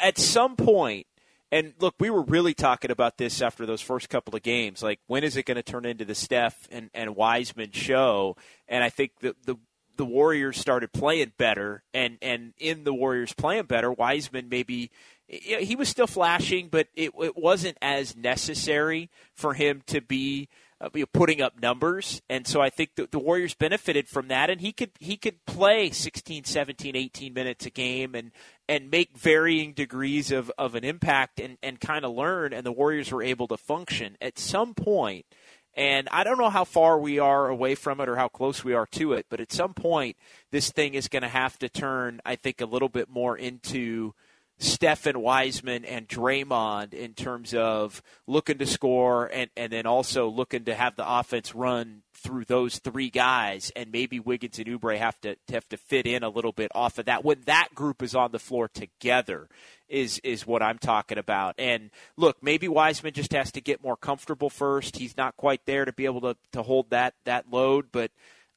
at some point, and look, we were really talking about this after those first couple of games. Like, when is it going to turn into the Steph and, and Wiseman show? And I think the, the the Warriors started playing better, and and in the Warriors playing better, Wiseman maybe he was still flashing, but it, it wasn't as necessary for him to be uh, putting up numbers. And so I think the, the Warriors benefited from that, and he could he could play 16, 17, 18 minutes a game and and make varying degrees of, of an impact and, and kind of learn. And the Warriors were able to function at some point – and I don't know how far we are away from it or how close we are to it, but at some point, this thing is going to have to turn, I think, a little bit more into Stephen Wiseman and Draymond in terms of looking to score and, and then also looking to have the offense run through those three guys, and maybe Wiggins and Oubre have to have to fit in a little bit off of that when that group is on the floor together is is what I'm talking about. And look, maybe Wiseman just has to get more comfortable first. He's not quite there to be able to to hold that that load, but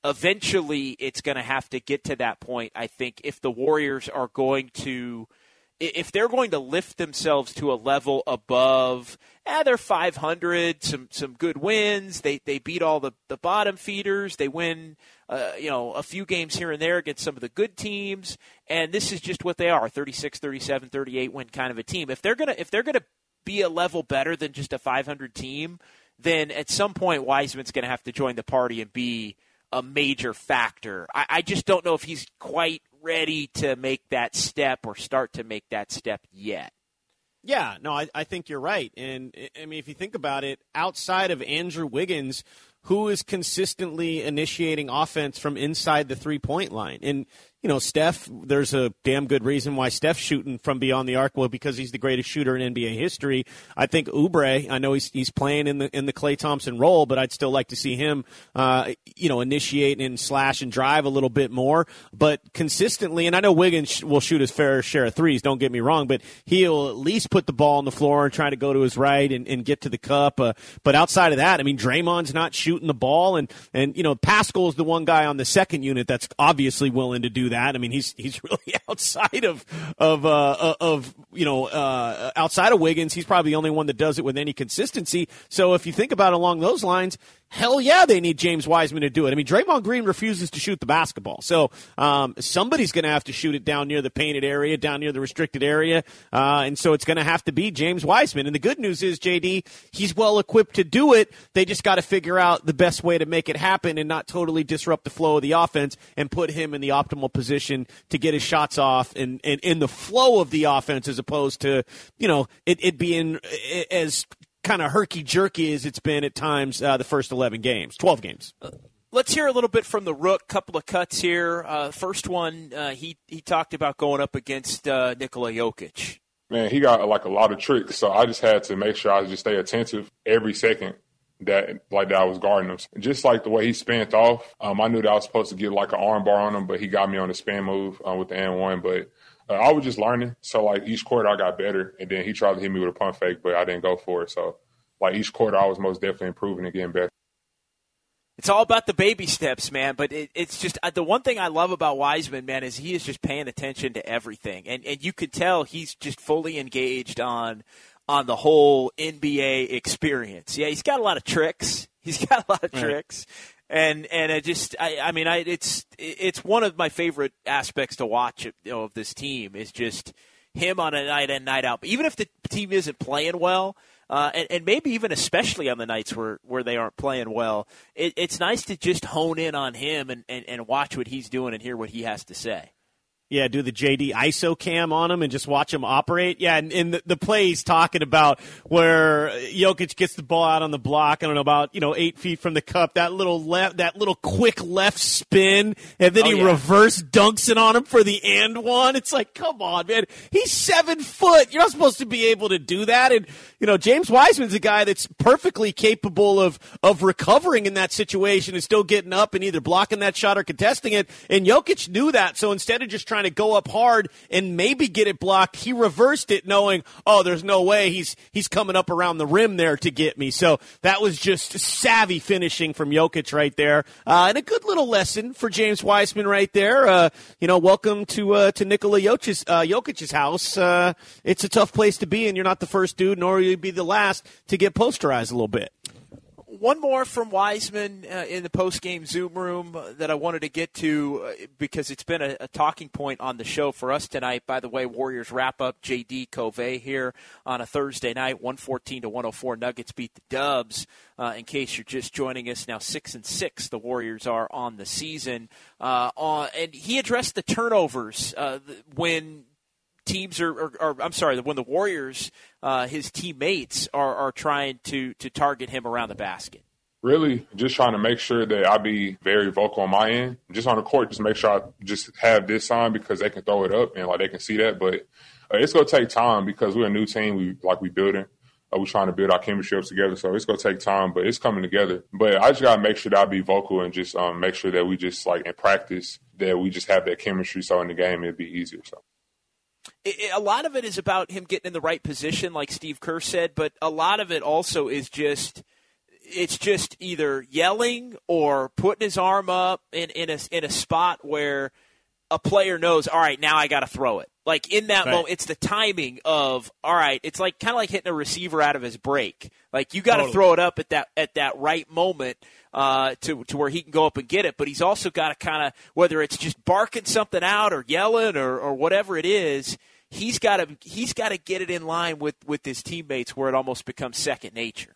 eventually it's going to have to get to that point. I think if the Warriors are going to if they're going to lift themselves to a level above, eh, they're 500, some some good wins. They they beat all the, the bottom feeders. They win, uh, you know, a few games here and there against some of the good teams. And this is just what they are: 36, 37, 38 win kind of a team. If they're gonna if they're gonna be a level better than just a 500 team, then at some point Wiseman's going to have to join the party and be a major factor. I, I just don't know if he's quite ready to make that step or start to make that step yet. Yeah, no, I, I think you're right. And I mean, if you think about it, outside of Andrew Wiggins, who is consistently initiating offense from inside the three point line? And you know, Steph, there's a damn good reason why Steph's shooting from beyond the arc. Well, because he's the greatest shooter in NBA history. I think Oubre, I know he's, he's playing in the, in the Klay Thompson role, but I'd still like to see him, uh, you know, initiate and slash and drive a little bit more, but consistently. And I know Wiggins will shoot his fair share of threes. Don't get me wrong, but he'll at least put the ball on the floor and try to go to his right and, and get to the cup. Uh, but outside of that, I mean, Draymond's not shooting the ball and, and, you know, Paschall's the one guy on the second unit that's obviously willing to do that. I mean, he's he's really outside of of uh, of you know uh, outside of Wiggins. He's probably the only one that does it with any consistency. So if you think about it along those lines, hell yeah, they need James Wiseman to do it. I mean, Draymond Green refuses to shoot the basketball, so um, somebody's going to have to shoot it down near the painted area, down near the restricted area, uh, and so it's going to have to be James Wiseman. And the good news is, JD, he's well equipped to do it. They just got to figure out the best way to make it happen and not totally disrupt the flow of the offense and put him in the optimal position to get his shots off and, in the flow of the offense as opposed to you know it, it being as kind of herky jerky as it's been at times uh, the first 11 games, 12 games. Let's hear a little bit from the Rook. Couple of cuts here. Uh, first one, uh, he he talked about going up against uh, Nikola Jokic. Man, he got like a lot of tricks, so I just had to make sure I just stay attentive every second that like that I was guarding him. Just like the way he spanned off, um, I knew that I was supposed to get like an arm bar on him, but he got me on the spin move uh, with the N one. But uh, I was just learning. So like each quarter I got better, and then he tried to hit me with a pump fake, but I didn't go for it. So like each quarter I was most definitely improving and getting better. It's all about the baby steps, man. But it, it's just uh, the one thing I love about Wiseman, man, is he is just paying attention to everything, and and you can tell he's just fully engaged on on the whole NBA experience. Yeah, he's got a lot of tricks. He's got a lot of right. tricks, and and it just I, I mean I it's it's one of my favorite aspects to watch you know, of this team is just him on a night in night out. Even if the team isn't playing well, uh, and, and, maybe even especially on the nights where, where they aren't playing well, it, it's nice to just hone in on him and, and, and watch what he's doing and hear what he has to say. Yeah, do the JD ISO cam on him and just watch him operate. Yeah, and, and the, the play he's talking about where Jokic gets the ball out on the block. I don't know about you know eight feet from the cup. That little left, that little quick left spin, and then oh, he yeah. reverse dunks it on him for the and one. It's like, come on, man. He's seven foot. You're not supposed to be able to do that. And you know, James Wiseman's a guy that's perfectly capable of of recovering in that situation and still getting up and either blocking that shot or contesting it. And Jokic knew that, so instead of just trying trying to go up hard and maybe get it blocked. He reversed it knowing, oh, there's no way he's he's coming up around the rim there to get me. So that was just savvy finishing from Jokic right there. Uh, and a good little lesson for James Wiseman right there. Uh, you know, welcome to uh, to Nikola Jokic's, uh, Jokic's house. Uh, it's a tough place to be, and you're not the first dude, nor will you be the last to get posterized a little bit one more from Wiseman uh, in the post-game Zoom room uh, that I wanted to get to uh, because it's been a, a, talking point on the show for us tonight. By the way, Warriors wrap up JD Covey here on a Thursday night, 114 to 104. Nuggets beat the Dubs. Uh, in case you're just joining us now, six and six the Warriors are on the season. Uh, on, and he addressed the turnovers uh, when teams are, or, or, I'm sorry, when the Warriors, uh, his teammates are, are trying to to target him around the basket? Really, just trying to make sure that I be very vocal on my end. Just on the court, just make sure I just have this sign because they can throw it up and like they can see that. But uh, it's gonna take time because we're a new team. We like we building. Uh, we're trying to build our chemistry up together, so it's gonna take time, but it's coming together. But I just gotta make sure that I be vocal and just um, make sure that we just like in practice that we just have that chemistry, so in the game it'd be easier. So it, a lot of it is about him getting in the right position, like Steve Kerr said, but a lot of it also is just it's just either yelling or putting his arm up in, in a in a spot where a player knows, all right, now I got to throw it. Like in that right. moment, it's the timing of all right. It's like kind of like hitting a receiver out of his break. Like you got to totally. throw it up at that at that right moment uh, to to where he can go up and get it. But he's also got to kind of whether it's just barking something out or yelling or, or whatever it is he's got to he's got to get it in line with with his teammates where it almost becomes second nature.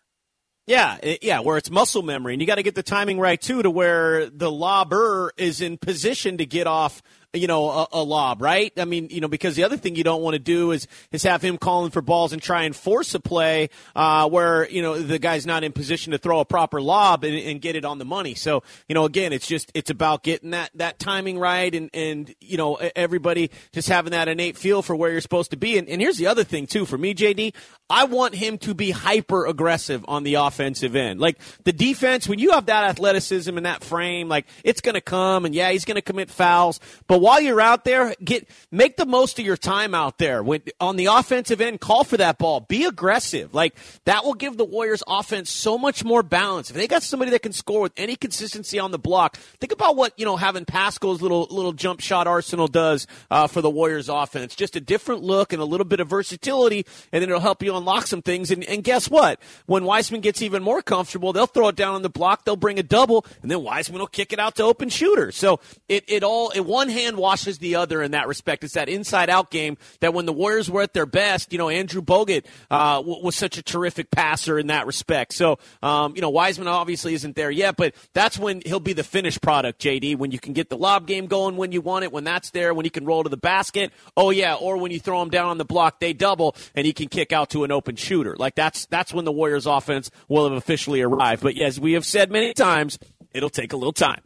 Yeah, yeah, where it's muscle memory, and you got to get the timing right too, to where the lobber is in position to get off you know, a, a, lob, right? I mean, you know, because the other thing you don't want to do is is have him calling for balls and try and force a play uh, where you know the guy's not in position to throw a proper lob and, and, get it on the money. So you know, again, it's just it's about getting that that timing right and and you know everybody just having that innate feel for where you're supposed to be. And, and here's the other thing too for me, JD, I want him to be hyper aggressive on the offensive end. Like the defense, when you have that athleticism and that frame, like it's going to come, and yeah, he's going to commit fouls, but while you're out there, get make the most of your time out there. When on the offensive end, call for that ball. Be aggressive. Like that will give the Warriors offense so much more balance. If they got somebody that can score with any consistency on the block, think about what you know having Paschall's little little jump shot arsenal does uh, for the Warriors offense. Just a different look and a little bit of versatility, and then it'll help you unlock some things. And, and guess what? When Wiseman gets even more comfortable, they'll throw it down on the block. They'll bring a double, and then Wiseman will kick it out to open shooters. So it it all in one hand hand washes the other in that respect. It's that inside out game that when the Warriors were at their best, you know, Andrew Bogut uh, was such a terrific passer in that respect. So, um, you know, Wiseman obviously isn't there yet, but that's when he'll be the finished product, JD, when you can get the lob game going when you want it, when that's there, when he can roll to the basket. Oh, yeah. Or when you throw him down on the block, they double and he can kick out to an open shooter. Like that's, that's when the Warriors offense will have officially arrived. But as we have said many times, it'll take a little time.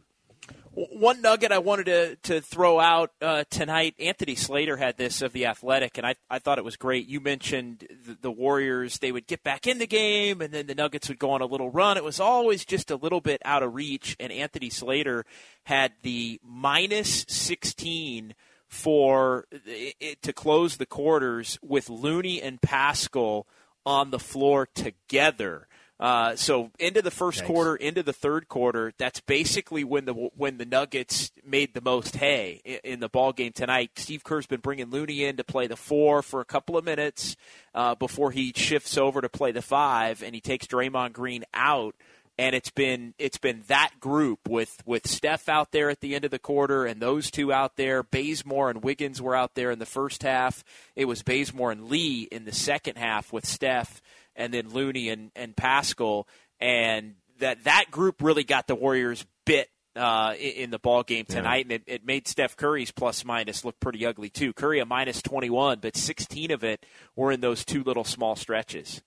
One nugget I wanted to, to throw out uh, tonight, Anthony Slater had this of the Athletic, and I, I thought it was great. You mentioned the, the, Warriors, they would get back in the game, and then the Nuggets would go on a little run. It was always just a little bit out of reach, and Anthony Slater had the minus 16 for it, to close the quarters with Looney and Paschall on the floor together. Uh, so into the first Thanks. quarter, into the third quarter, that's basically when the when the Nuggets made the most hay in, in the ball game tonight. Steve Kerr's been bringing Looney in to play the four for a couple of minutes uh, before he shifts over to play the five, and he takes Draymond Green out. And it's been it's been that group with with Steph out there at the end of the quarter, and those two out there. Bazemore and Wiggins were out there in the first half. It was Bazemore and Lee in the second half with Steph and then Looney and, and Paschall, and that that group really got the Warriors bit uh, in the ball game tonight, yeah. and it, it, made Steph Curry's plus minus look pretty ugly too. Curry a minus 21, but 16 of it were in those two little small stretches.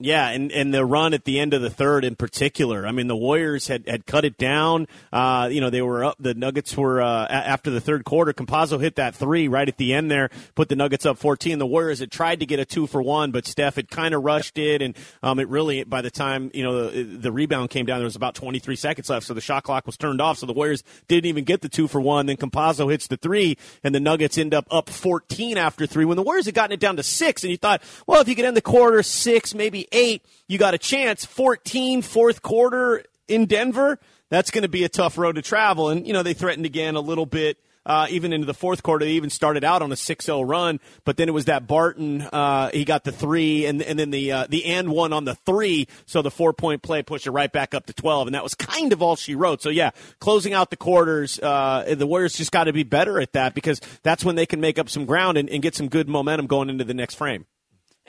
Yeah, and, and the run at the end of the third in particular. I mean, the Warriors had, had cut it down. Uh, you know, they were up. The Nuggets were uh, after the third quarter. Campazzo hit that three right at the end there, put the Nuggets up 14. The Warriors had tried to get a two for one, but Steph had kind of rushed it, and um, it really by the time you know the, the rebound came down, there was about 23 seconds left, so the shot clock was turned off. So the Warriors didn't even get the two for one. Then Campazzo hits the three, and the Nuggets end up up 14 after three. When the Warriors had gotten it down to six, and you thought, well, if you could end the quarter six, maybe eight, you got a chance. 14, fourth quarter in Denver, that's going to be a tough road to travel. And, you know, they threatened again a little bit. Uh, even into the fourth quarter, they even started out on a 6-0 run, but then it was that Barton. Uh, he got the three, and and then the uh, the and one on the three, so the four point play pushed it right back up to 12, and that was kind of all she wrote. So yeah, closing out the quarters, uh, the Warriors just got to be better at that because that's when they can make up some ground and, and get some good momentum going into the next frame.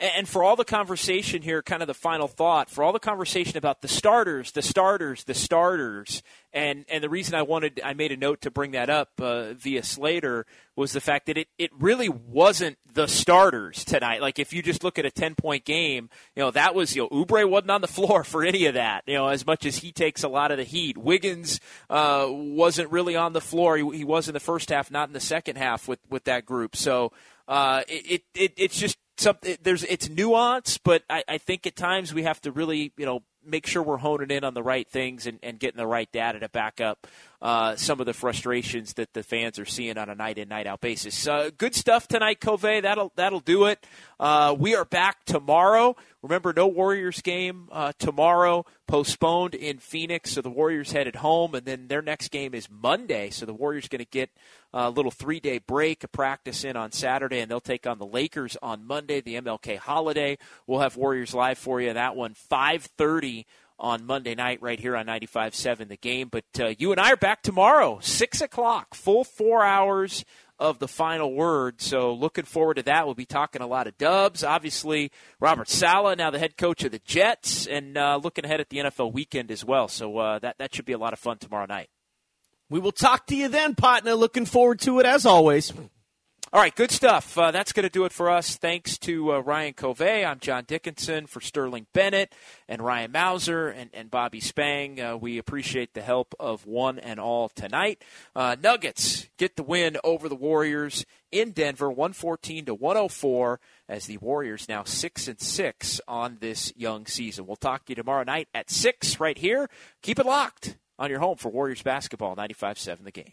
And for all the conversation here, kind of the final thought, for all the conversation about the starters, the starters, the starters, and and the reason I wanted, I made a note to bring that up uh, via Slater was the fact that it, it really wasn't the starters tonight. Like if you just look at a ten point game, you know that was you know Oubre wasn't on the floor for any of that. You know as much as he takes a lot of the heat, Wiggins uh, wasn't really on the floor. He, he was in the first half, not in the second half with with that group. So uh, it, it it's just something there's it's nuance, but I, I think at times we have to really you know make sure we're honing in on the right things and, and getting the right data to back up uh, some of the frustrations that the fans are seeing on a night in night out basis. Uh, good stuff tonight, Cove. That'll that'll do it. Uh, we are back tomorrow. Remember, no Warriors game uh, tomorrow. Postponed in Phoenix, so the Warriors headed home, and then their next game is Monday. So the Warriors going to get a little three day break, a practice in on Saturday, and they'll take on the Lakers on Monday, the MLK holiday. We'll have Warriors live for you. That one, five thirty on Monday night right here on 95.7 The Game. But uh, you and I are back tomorrow, 6 o'clock, full four hours of the final word. So looking forward to that. We'll be talking a lot of dubs. Obviously, Robert Saleh, now the head coach of the Jets, and uh, looking ahead at the NFL weekend as well. So uh, that, that should be a lot of fun tomorrow night. We will talk to you then, partner. Looking forward to it as always. All right, good stuff. Uh, that's going to do it for us. Thanks to uh, Ryan Covey. I'm John Dickinson for Sterling Bennett and Ryan Mauser and, and Bobby Spang. Uh, we appreciate the help of one and all tonight. Uh, Nuggets get the win over the Warriors in Denver, 114 to 104, as the Warriors now six and six on this young season. We'll talk to you tomorrow night at six right here. Keep it locked on your home for Warriors basketball, 95-7 The Game.